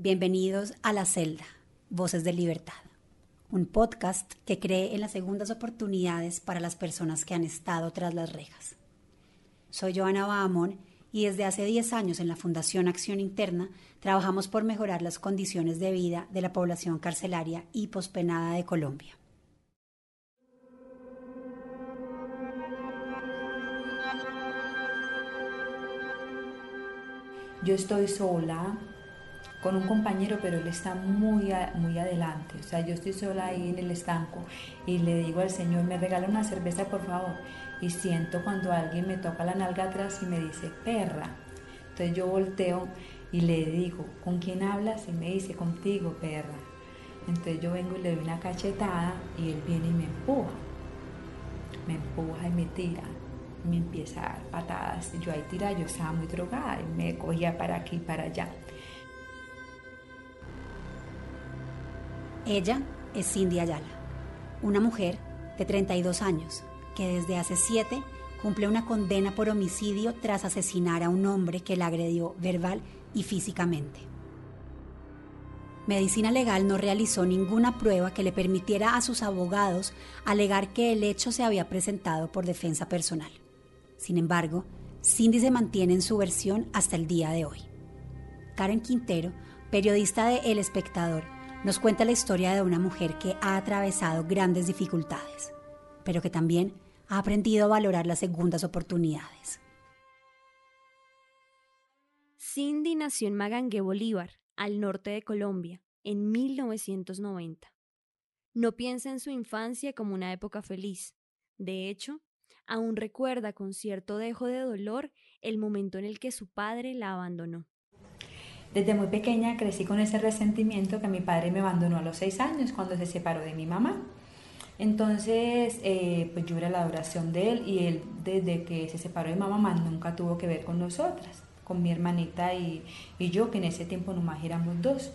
Bienvenidos a La Celda, Voces de Libertad, un podcast que cree en las segundas oportunidades para las personas que han estado tras las rejas. Soy Joana Bahamón y desde hace 10 años en la Fundación Acción Interna trabajamos por mejorar las condiciones de vida de la población carcelaria y pospenada de Colombia. Yo estoy sola, con un compañero, pero él está muy, muy adelante. O sea, yo estoy sola ahí en el estanco y le digo al Señor, me regala una cerveza, por favor. Y siento cuando alguien me toca la nalga atrás y me dice, perra. Entonces yo volteo y le digo, ¿con quién hablas? Y me dice, contigo, perra. Entonces yo vengo y le doy una cachetada y él viene y me empuja. Me empuja y me tira. Me empieza a dar patadas. Yo ahí tira, yo estaba muy drogada y me cogía para aquí y para allá. Ella es Cindy Ayala, una mujer de 32 años que desde hace 7 cumple una condena por homicidio tras asesinar a un hombre que la agredió verbal y físicamente. Medicina Legal no realizó ninguna prueba que le permitiera a sus abogados alegar que el hecho se había presentado por defensa personal. Sin embargo, Cindy se mantiene en su versión hasta el día de hoy. Karen Quintero, periodista de El Espectador, nos cuenta la historia de una mujer que ha atravesado grandes dificultades, pero que también ha aprendido a valorar las segundas oportunidades. Cindy nació en Magangué, Bolívar, al norte de Colombia, en 1990. No piensa en su infancia como una época feliz. De hecho, aún recuerda con cierto dejo de dolor el momento en el que su padre la abandonó. Desde muy pequeña crecí con ese resentimiento que mi padre me abandonó a los seis años cuando se separó de mi mamá. Entonces, eh, pues yo era la adoración de él y él desde que se separó de mi mamá nunca tuvo que ver con nosotras, con mi hermanita y, y yo, que en ese tiempo nomás éramos dos.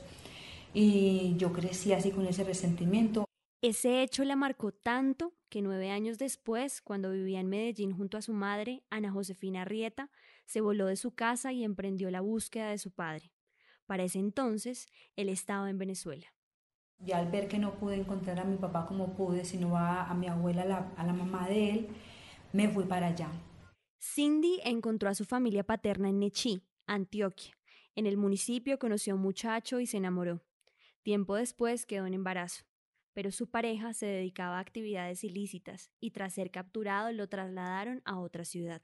Y yo crecí así con ese resentimiento. Ese hecho la marcó tanto que nueve años después, cuando vivía en Medellín junto a su madre, Ana Josefina Rieta, se voló de su casa y emprendió la búsqueda de su padre. Para ese entonces, él estaba en Venezuela. Ya al ver que no pude encontrar a mi papá como pude, sino a, a mi abuela, la, a la mamá de él, me fui para allá. Cindy encontró a su familia paterna en Nechí, Antioquia. En el municipio conoció a un muchacho y se enamoró. Tiempo después quedó en embarazo, pero su pareja se dedicaba a actividades ilícitas y tras ser capturado lo trasladaron a otra ciudad,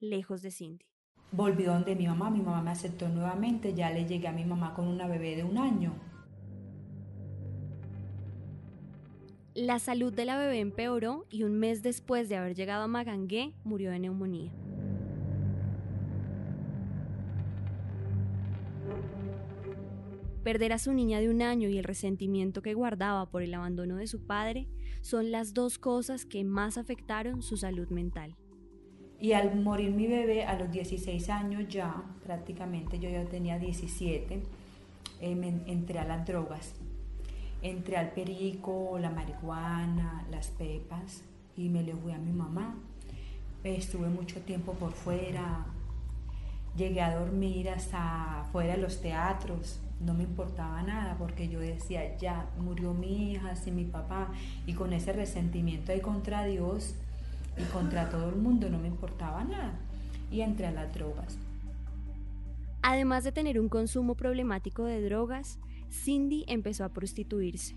lejos de Cindy. Volví donde mi mamá, mi mamá me aceptó nuevamente, ya le llegué a mi mamá con una bebé de un año. La salud de la bebé empeoró y un mes después de haber llegado a Magangué murió de neumonía. Perder a su niña de un año y el resentimiento que guardaba por el abandono de su padre son las dos cosas que más afectaron su salud mental. Y al morir mi bebé a los 16 años ya, prácticamente yo ya tenía 17, eh, me entré a las drogas. Entré al perico, la marihuana, las pepas y me le fui a mi mamá. Estuve mucho tiempo por fuera, llegué a dormir hasta fuera de los teatros, no me importaba nada porque yo decía, ya murió mi hija, sin mi papá, y con ese resentimiento ahí contra Dios, y contra todo el mundo no me importaba nada y entré a las drogas. Además de tener un consumo problemático de drogas, Cindy empezó a prostituirse.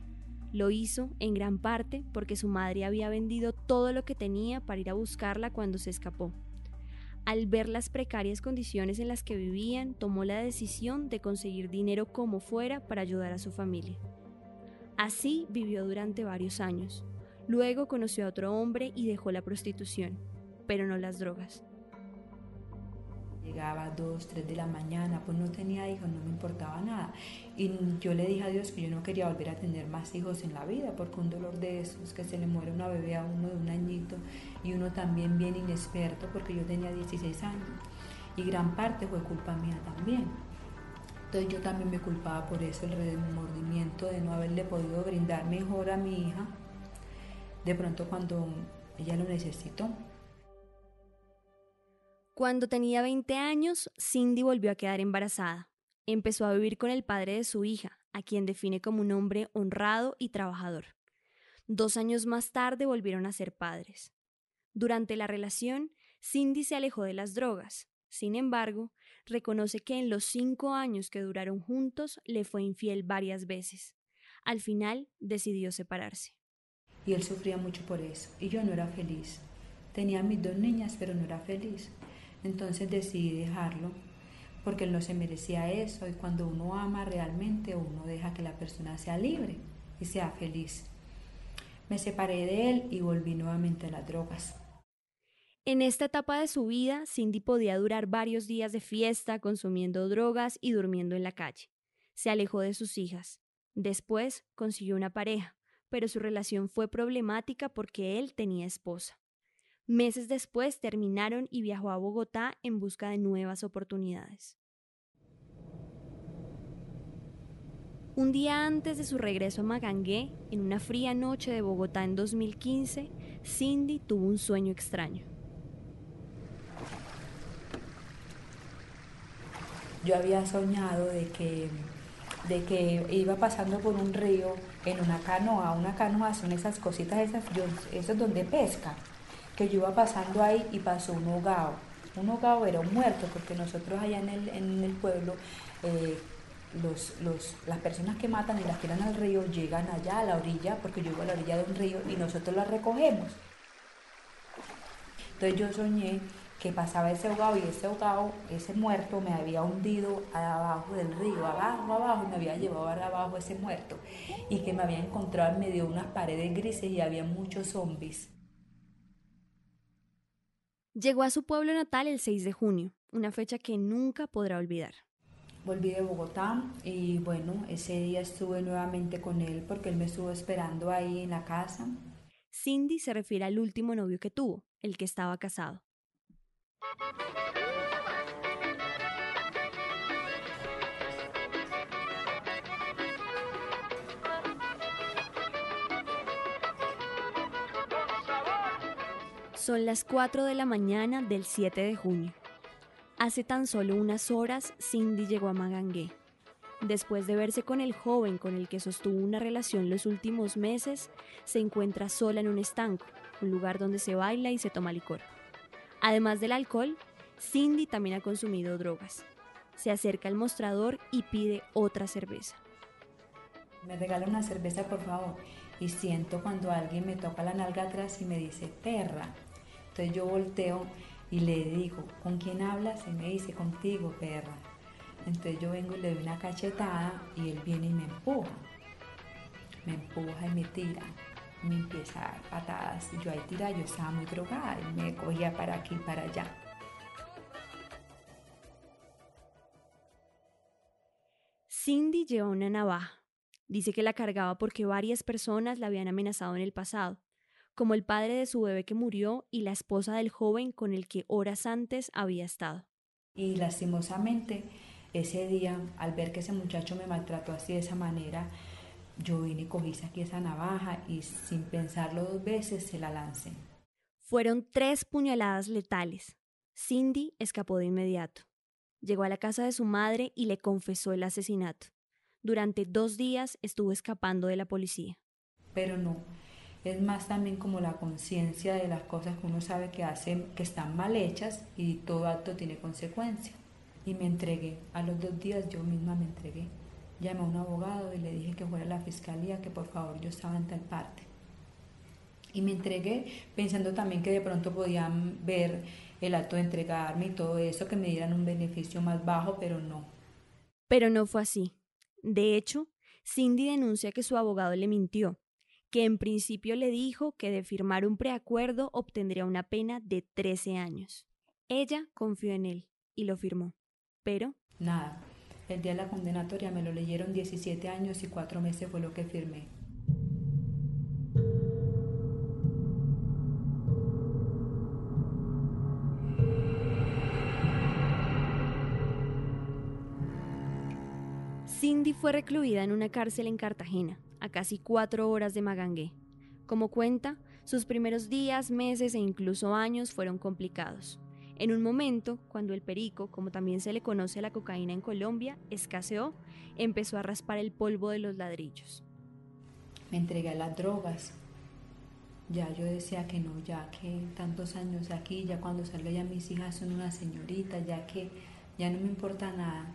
Lo hizo en gran parte porque su madre había vendido todo lo que tenía para ir a buscarla cuando se escapó. Al ver las precarias condiciones en las que vivían, tomó la decisión de conseguir dinero como fuera para ayudar a su familia. Así vivió durante varios años. Luego conoció a otro hombre y dejó la prostitución, pero no las drogas. Llegaba a 2, 3 de la mañana, pues no tenía hijos, no me importaba nada. Y yo le dije a Dios que yo no quería volver a tener más hijos en la vida, porque un dolor de esos, que se le muere una bebé a uno de un añito y uno también bien inexperto, porque yo tenía 16 años. Y gran parte fue culpa mía también. Entonces yo también me culpaba por eso, el remordimiento de no haberle podido brindar mejor a mi hija de pronto cuando ella lo necesitó. Cuando tenía 20 años, Cindy volvió a quedar embarazada. empezó a vivir con el padre de su hija, a quien define como un hombre honrado y trabajador. Dos años más tarde volvieron a ser padres. Durante la relación, Cindy se alejó de las drogas. Sin embargo, reconoce que en los cinco años que duraron juntos le fue infiel varias veces. Al final decidió separarse. Y él sufría mucho por eso. Y yo no era feliz. Tenía mis dos niñas, pero no era feliz. Entonces decidí dejarlo porque él no se merecía eso. Y cuando uno ama realmente, uno deja que la persona sea libre y sea feliz. Me separé de él y volví nuevamente a las drogas. En esta etapa de su vida, Cindy podía durar varios días de fiesta, consumiendo drogas y durmiendo en la calle. Se alejó de sus hijas. Después consiguió una pareja, pero su relación fue problemática porque él tenía esposa. Meses después terminaron y viajó a Bogotá en busca de nuevas oportunidades. Un día antes de su regreso a Magangué, en una fría noche de Bogotá en 2015, Cindy tuvo un sueño extraño. yo había soñado de que, de que iba pasando por un río en una canoa. Una canoa son esas cositas, esas, eso es donde pesca. Que yo iba pasando ahí y pasó un hogado. Un hogado era un muerto, porque nosotros allá en el, en el pueblo, eh, los, los, las personas que matan y las tiran al río llegan allá a la orilla, porque yo iba a la orilla de un río y nosotros las recogemos. Entonces yo soñé que pasaba ese ahogado y ese ahogado, ese muerto me había hundido abajo del río, abajo, abajo, y me había llevado abajo ese muerto y que me había encontrado en medio de unas paredes grises y había muchos zombies. Llegó a su pueblo natal el 6 de junio, una fecha que nunca podrá olvidar. Volví de Bogotá y bueno, ese día estuve nuevamente con él porque él me estuvo esperando ahí en la casa. Cindy se refiere al último novio que tuvo, el que estaba casado. Son las 4 de la mañana del 7 de junio. Hace tan solo unas horas, Cindy llegó a Magangué. Después de verse con el joven con el que sostuvo una relación los últimos meses, se encuentra sola en un estanco, un lugar donde se baila y se toma licor. Además del alcohol, Cindy también ha consumido drogas. Se acerca al mostrador y pide otra cerveza. Me regala una cerveza, por favor. Y siento cuando alguien me toca la nalga atrás y me dice, perra. Entonces yo volteo y le digo, ¿con quién hablas? Y me dice, contigo, perra. Entonces yo vengo y le doy una cachetada y él viene y me empuja. Me empuja y me tira me empieza a dar patadas. Y yo ahí tira, yo estaba muy drogada y me cogía para aquí y para allá. Cindy lleva una navaja. Dice que la cargaba porque varias personas la habían amenazado en el pasado, como el padre de su bebé que murió y la esposa del joven con el que horas antes había estado. Y lastimosamente, ese día, al ver que ese muchacho me maltrató así de esa manera, yo vine y cogí aquí esa navaja y sin pensarlo dos veces se la lancé. Fueron tres puñaladas letales. Cindy escapó de inmediato. Llegó a la casa de su madre y le confesó el asesinato. Durante dos días estuvo escapando de la policía. Pero no, es más también como la conciencia de las cosas que uno sabe que hacen, que están mal hechas y todo acto tiene consecuencia. Y me entregué. A los dos días yo misma me entregué llamé a un abogado y le dije que fuera a la fiscalía, que por favor yo estaba en tal parte. Y me entregué pensando también que de pronto podían ver el acto de entregarme y todo eso, que me dieran un beneficio más bajo, pero no. Pero no fue así. De hecho, Cindy denuncia que su abogado le mintió, que en principio le dijo que de firmar un preacuerdo obtendría una pena de 13 años. Ella confió en él y lo firmó. Pero... Nada, el día de la condenatoria me lo leyeron 17 años y 4 meses fue lo que firmé. Cindy fue recluida en una cárcel en Cartagena, a casi cuatro horas de Magangué. Como cuenta, sus primeros días, meses e incluso años fueron complicados. En un momento, cuando el perico, como también se le conoce a la cocaína en Colombia, escaseó, empezó a raspar el polvo de los ladrillos. Me entregué a las drogas. Ya yo decía que no, ya que tantos años aquí, ya cuando salga ya mis hijas son una señorita, ya que ya no me importa nada.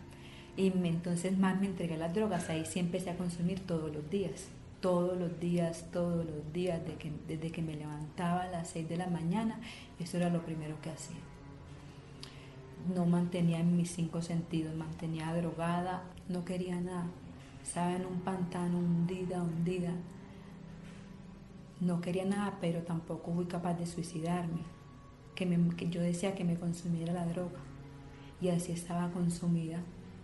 Y entonces más me entregué a las drogas, ahí sí empecé a consumir todos los días, todos los días, todos los días, desde que, desde que me levantaba a las 6 de la mañana, eso era lo primero que hacía no mantenía en mis cinco sentidos, mantenía drogada, no quería nada. Estaba en un pantano hundida, hundida. No quería nada, pero tampoco fui capaz de suicidarme. Que, que yo decía que me consumiera la droga. Y así estaba consumida,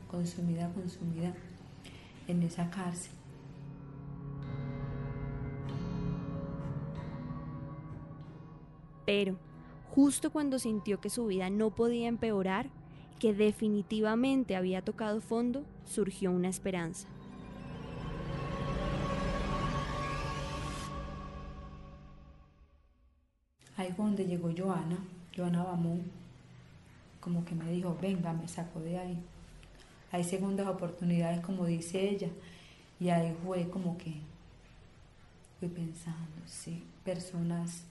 consumida, consumida en esa cárcel. Pero justo cuando sintió que su vida no podía empeorar, que definitivamente había tocado fondo, surgió una esperanza. Ahí fue donde llegó Joana, Joana Bamón, como que me dijo, venga, me sacó de ahí. Hay segundas oportunidades, como dice ella, y ahí fue como que fui pensando, sí, personas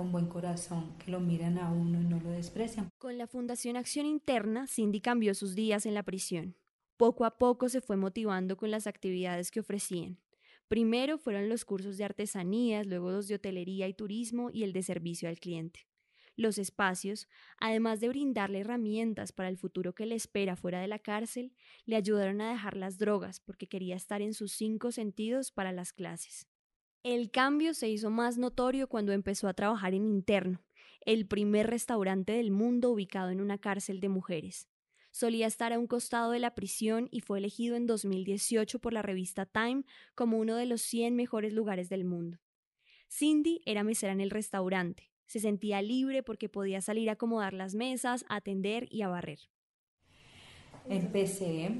con buen corazón, que lo miran a uno y no lo desprecian. Con la Fundación Acción Interna, Cindy cambió sus días en la prisión. Poco a poco se fue motivando con las actividades que ofrecían. Primero fueron los cursos de artesanías, luego los de hotelería y turismo y el de servicio al cliente. Los espacios, además de brindarle herramientas para el futuro que le espera fuera de la cárcel, le ayudaron a dejar las drogas porque quería estar en sus cinco sentidos para las clases. El cambio se hizo más notorio cuando empezó a trabajar en Interno, el primer restaurante del mundo ubicado en una cárcel de mujeres. Solía estar a un costado de la prisión y fue elegido en 2018 por la revista Time como uno de los 100 mejores lugares del mundo. Cindy era mesera en el restaurante. Se sentía libre porque podía salir a acomodar las mesas, a atender y a barrer. Empecé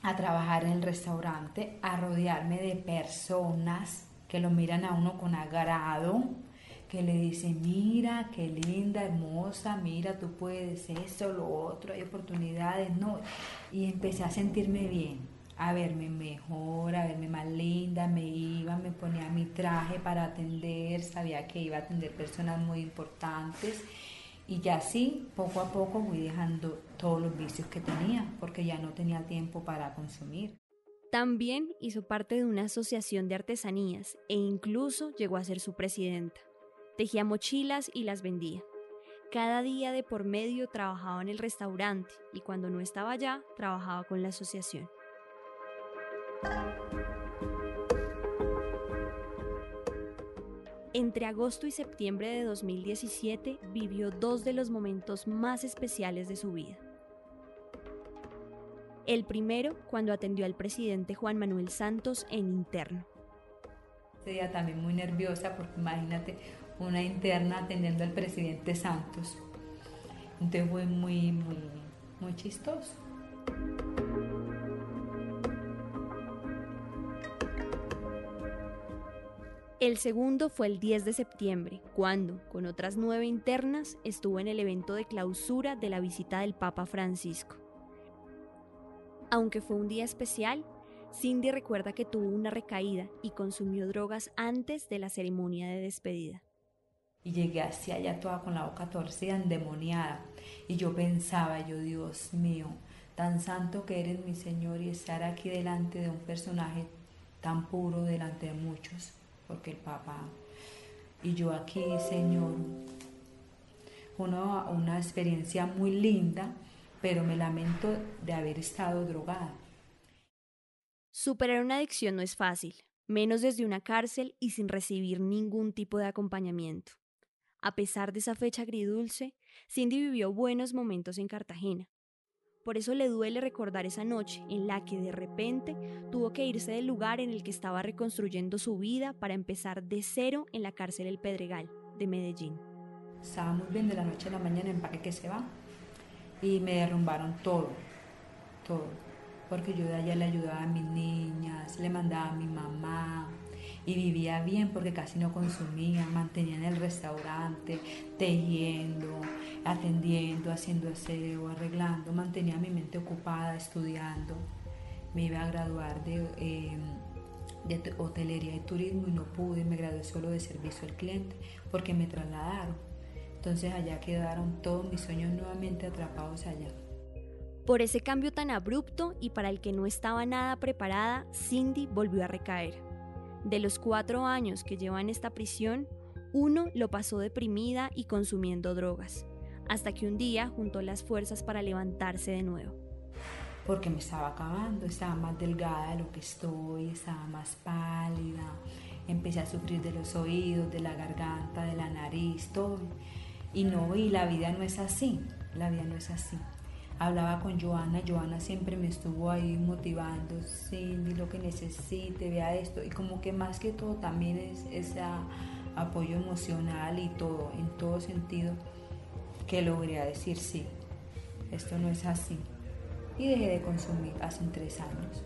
a trabajar en el restaurante, a rodearme de personas que lo miran a uno con agrado, que le dicen, mira, qué linda, hermosa, mira, tú puedes esto, lo otro, hay oportunidades, no. Y empecé a sentirme bien, a verme mejor, a verme más linda, me iba, me ponía mi traje para atender, sabía que iba a atender personas muy importantes. Y ya así, poco a poco fui dejando todos los vicios que tenía, porque ya no tenía tiempo para consumir. También hizo parte de una asociación de artesanías e incluso llegó a ser su presidenta. Tejía mochilas y las vendía. Cada día de por medio trabajaba en el restaurante y cuando no estaba allá, trabajaba con la asociación. Entre agosto y septiembre de 2017 vivió dos de los momentos más especiales de su vida. El primero cuando atendió al presidente Juan Manuel Santos en interno. Ese día también muy nerviosa porque imagínate una interna atendiendo al presidente Santos. Entonces fue muy, muy, muy chistoso. El segundo fue el 10 de septiembre, cuando, con otras nueve internas, estuvo en el evento de clausura de la visita del Papa Francisco. Aunque fue un día especial, Cindy recuerda que tuvo una recaída y consumió drogas antes de la ceremonia de despedida. Y llegué hacia allá toda con la boca torcida, endemoniada. Y yo pensaba, yo, Dios mío, tan santo que eres mi Señor y estar aquí delante de un personaje tan puro delante de muchos, porque el Papa y yo aquí, Señor, una, una experiencia muy linda pero me lamento de haber estado drogada. Superar una adicción no es fácil, menos desde una cárcel y sin recibir ningún tipo de acompañamiento. A pesar de esa fecha agridulce, Cindy vivió buenos momentos en Cartagena. Por eso le duele recordar esa noche en la que de repente tuvo que irse del lugar en el que estaba reconstruyendo su vida para empezar de cero en la cárcel El Pedregal de Medellín. Estaba muy bien de la noche a la mañana en paque que se va y me derrumbaron todo, todo, porque yo de allá le ayudaba a mis niñas, le mandaba a mi mamá y vivía bien porque casi no consumía, mantenía en el restaurante, tejiendo, atendiendo, haciendo aseo, arreglando, mantenía mi mente ocupada, estudiando. Me iba a graduar de, em, de hotelería y turismo y no pude, me gradué solo de servicio al cliente porque me trasladaron. Entonces allá quedaron todos mis sueños nuevamente atrapados allá. Por ese cambio tan abrupto y para el que no estaba nada preparada, Cindy volvió a recaer. De los cuatro años que lleva en esta prisión, uno lo pasó deprimida y consumiendo drogas, hasta que un día juntó las fuerzas para levantarse de nuevo. Porque me estaba acabando, estaba más delgada de lo que estoy, estaba más pálida, empecé a sufrir de los oídos, de la garganta, de la nariz, todo. Y no, y la vida no es así, la vida no es así hablaba con Joana, Joana siempre me estuvo ahí motivando, Cindy, lo que necesite, vea esto, y como que más que todo también es ese apoyo emocional y todo, en todo sentido, que logré decir sí, esto no es así. Y dejé de consumir hace tres años.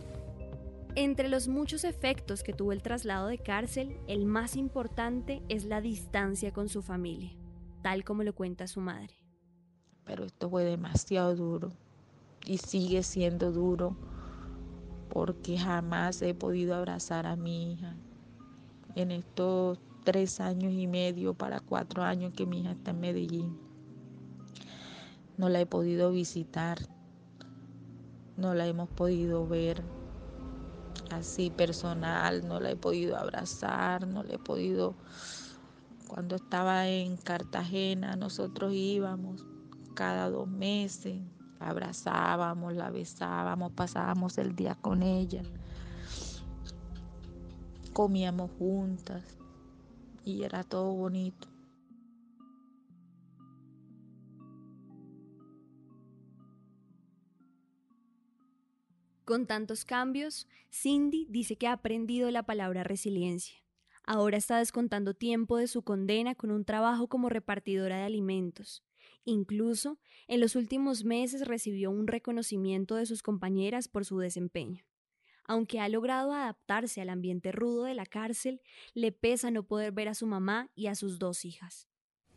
Entre los muchos efectos que tuvo el traslado de cárcel, el más importante es la distancia con su familia, tal como lo cuenta su madre pero esto fue demasiado duro y sigue siendo duro porque jamás he podido abrazar a mi hija. En estos tres años y medio para cuatro años que mi hija está en Medellín, no la he podido visitar, no la hemos podido ver así personal, no la he podido abrazar, no la he podido... Cuando estaba en Cartagena nosotros íbamos cada dos meses. Abrazábamos, la besábamos, pasábamos el día con ella. Comíamos juntas y era todo bonito. Con tantos cambios, Cindy dice que ha aprendido la palabra resiliencia. Ahora está descontando tiempo de su condena con un trabajo como repartidora de alimentos. Incluso, en los últimos meses recibió un reconocimiento de sus compañeras por su desempeño. Aunque ha logrado adaptarse al ambiente rudo de la cárcel, le pesa no poder ver a su mamá y a sus dos hijas.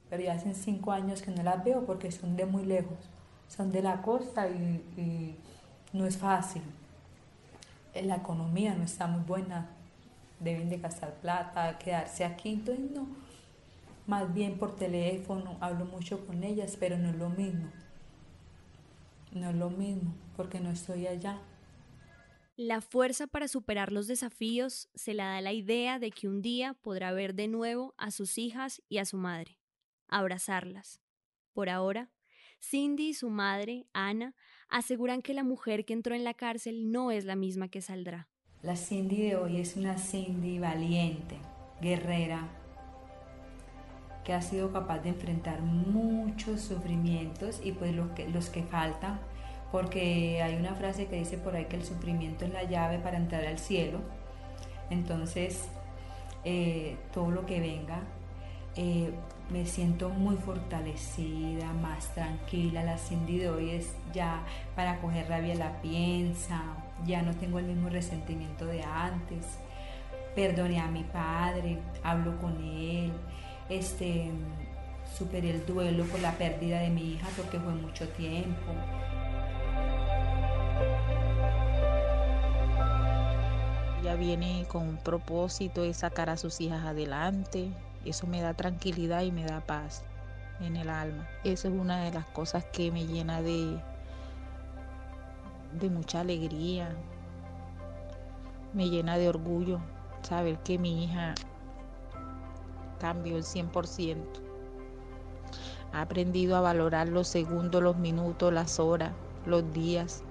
Pero ya hace cinco años que no las veo porque son de muy lejos, son de la costa y, y no es fácil. La economía no está muy buena, deben de gastar plata, quedarse aquí, entonces no, más bien por teléfono, hablo mucho con ellas, pero no es lo mismo. No es lo mismo, porque no estoy allá. La fuerza para superar los desafíos se la da la idea de que un día podrá ver de nuevo a sus hijas y a su madre, abrazarlas. Por ahora, Cindy y su madre, Ana, aseguran que la mujer que entró en la cárcel no es la misma que saldrá. La Cindy de hoy es una Cindy valiente, guerrera, que ha sido capaz de enfrentar muchos sufrimientos y pues los que, los que faltan, porque hay una frase que dice por ahí que el sufrimiento es la llave para entrar al cielo. Entonces, eh, todo lo que venga, eh, me siento muy fortalecida, más tranquila. La Cindy de hoy es ya para coger rabia la piensa, ya no tengo el mismo resentimiento de antes. Perdoné a mi padre, hablo con él, este, superé el duelo por la pérdida de mi hija porque fue mucho tiempo. Ella viene con un propósito de sacar a sus hijas adelante. Eso me da tranquilidad y me da paz en el alma. Eso es una de las cosas que me llena de, de mucha alegría. Me llena de orgullo saber que mi hija cambio el 100%. Ha aprendido a valorar los segundos, los minutos, las horas, los días,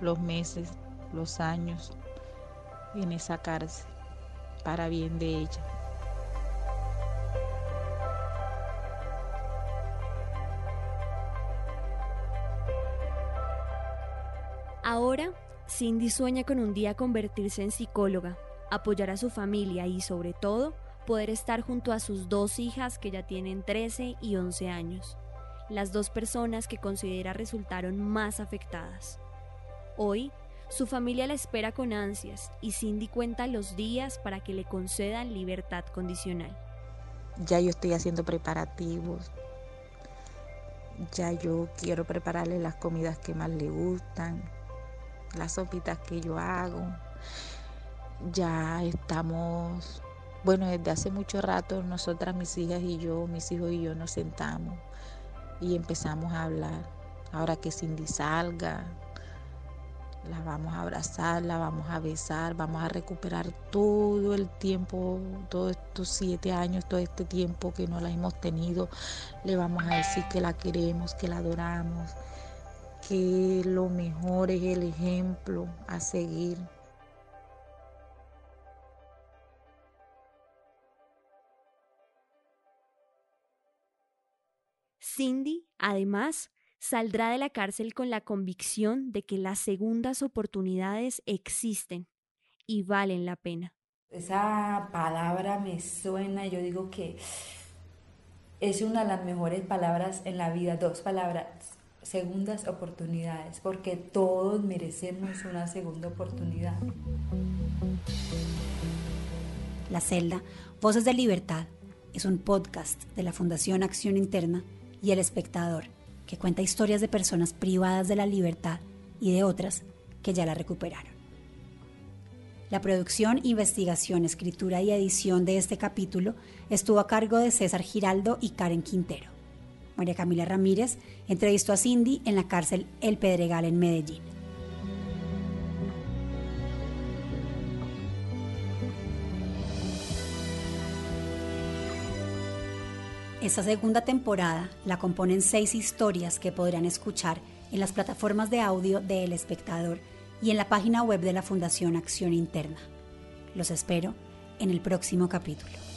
los meses, los años en esa cárcel para bien de ella. Cindy sueña con un día convertirse en psicóloga, apoyar a su familia y sobre todo poder estar junto a sus dos hijas que ya tienen 13 y 11 años, las dos personas que considera resultaron más afectadas. Hoy, Su familia la espera con ansias y Cindy cuenta los días para que le concedan libertad condicional. Ya yo estoy haciendo preparativos. Ya yo quiero prepararle las comidas que más le gustan, las sopitas que yo hago. Ya estamos, bueno, desde hace mucho rato nosotras, mis hijas y yo, mis hijos y yo nos sentamos y empezamos a hablar. Ahora que Cindy salga, la vamos a abrazar, la vamos a besar, vamos a recuperar todo el tiempo, todos estos siete años, todo este tiempo que no la hemos tenido. Le vamos a decir que la queremos, que la adoramos, que lo mejor es el ejemplo a seguir. Cindy, además, saldrá de la cárcel con la convicción de que las segundas oportunidades existen y valen la pena. Esa palabra me suena, yo digo que es una de las mejores palabras en la vida, dos palabras, segundas oportunidades, porque todos merecemos una segunda oportunidad. La celda, Voces de Libertad, es un podcast de la Fundación Acción Interna y El Espectador que cuenta historias de personas privadas de la libertad y de otras que ya la recuperaron. La producción, investigación, escritura y edición de este capítulo estuvo a cargo de César Giraldo y Karen Quintero. María Camila Ramírez entrevistó a Cindy en la cárcel El Pedregal en Medellín. Esta segunda temporada la componen seis historias que podrán escuchar en las plataformas de audio de El Espectador y en la página web de la Fundación Acción Interna. Los espero en el próximo capítulo.